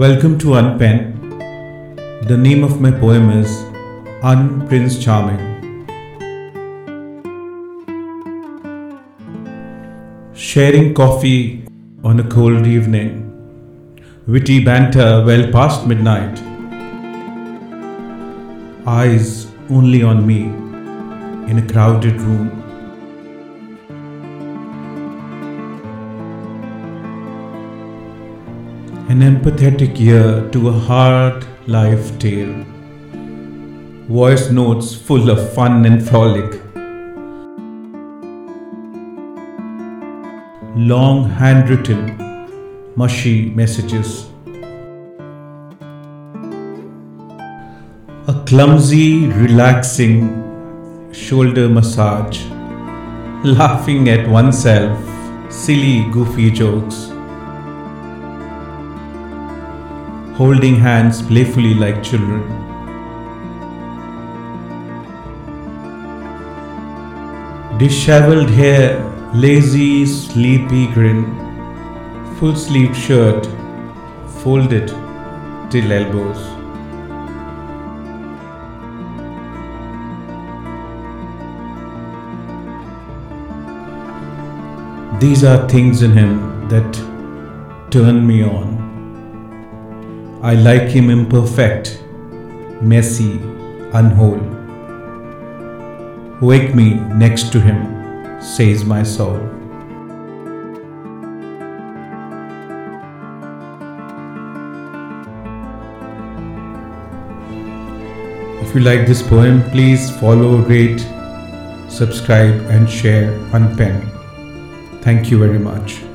Welcome to Unpen. The name of my poem is Un Prince Charming. Sharing coffee on a cold evening, witty banter well past midnight, eyes only on me in a crowded room. An empathetic ear to a hard life tale. Voice notes full of fun and frolic. Long handwritten, mushy messages. A clumsy, relaxing shoulder massage. Laughing at oneself, silly, goofy jokes. Holding hands playfully like children. Disheveled hair, lazy, sleepy grin, full sleeved shirt, folded till elbows. These are things in him that turn me on. I like him imperfect, messy, unwhole. Wake me next to him, says my soul. If you like this poem, please follow, rate, subscribe, and share Unpen. Thank you very much.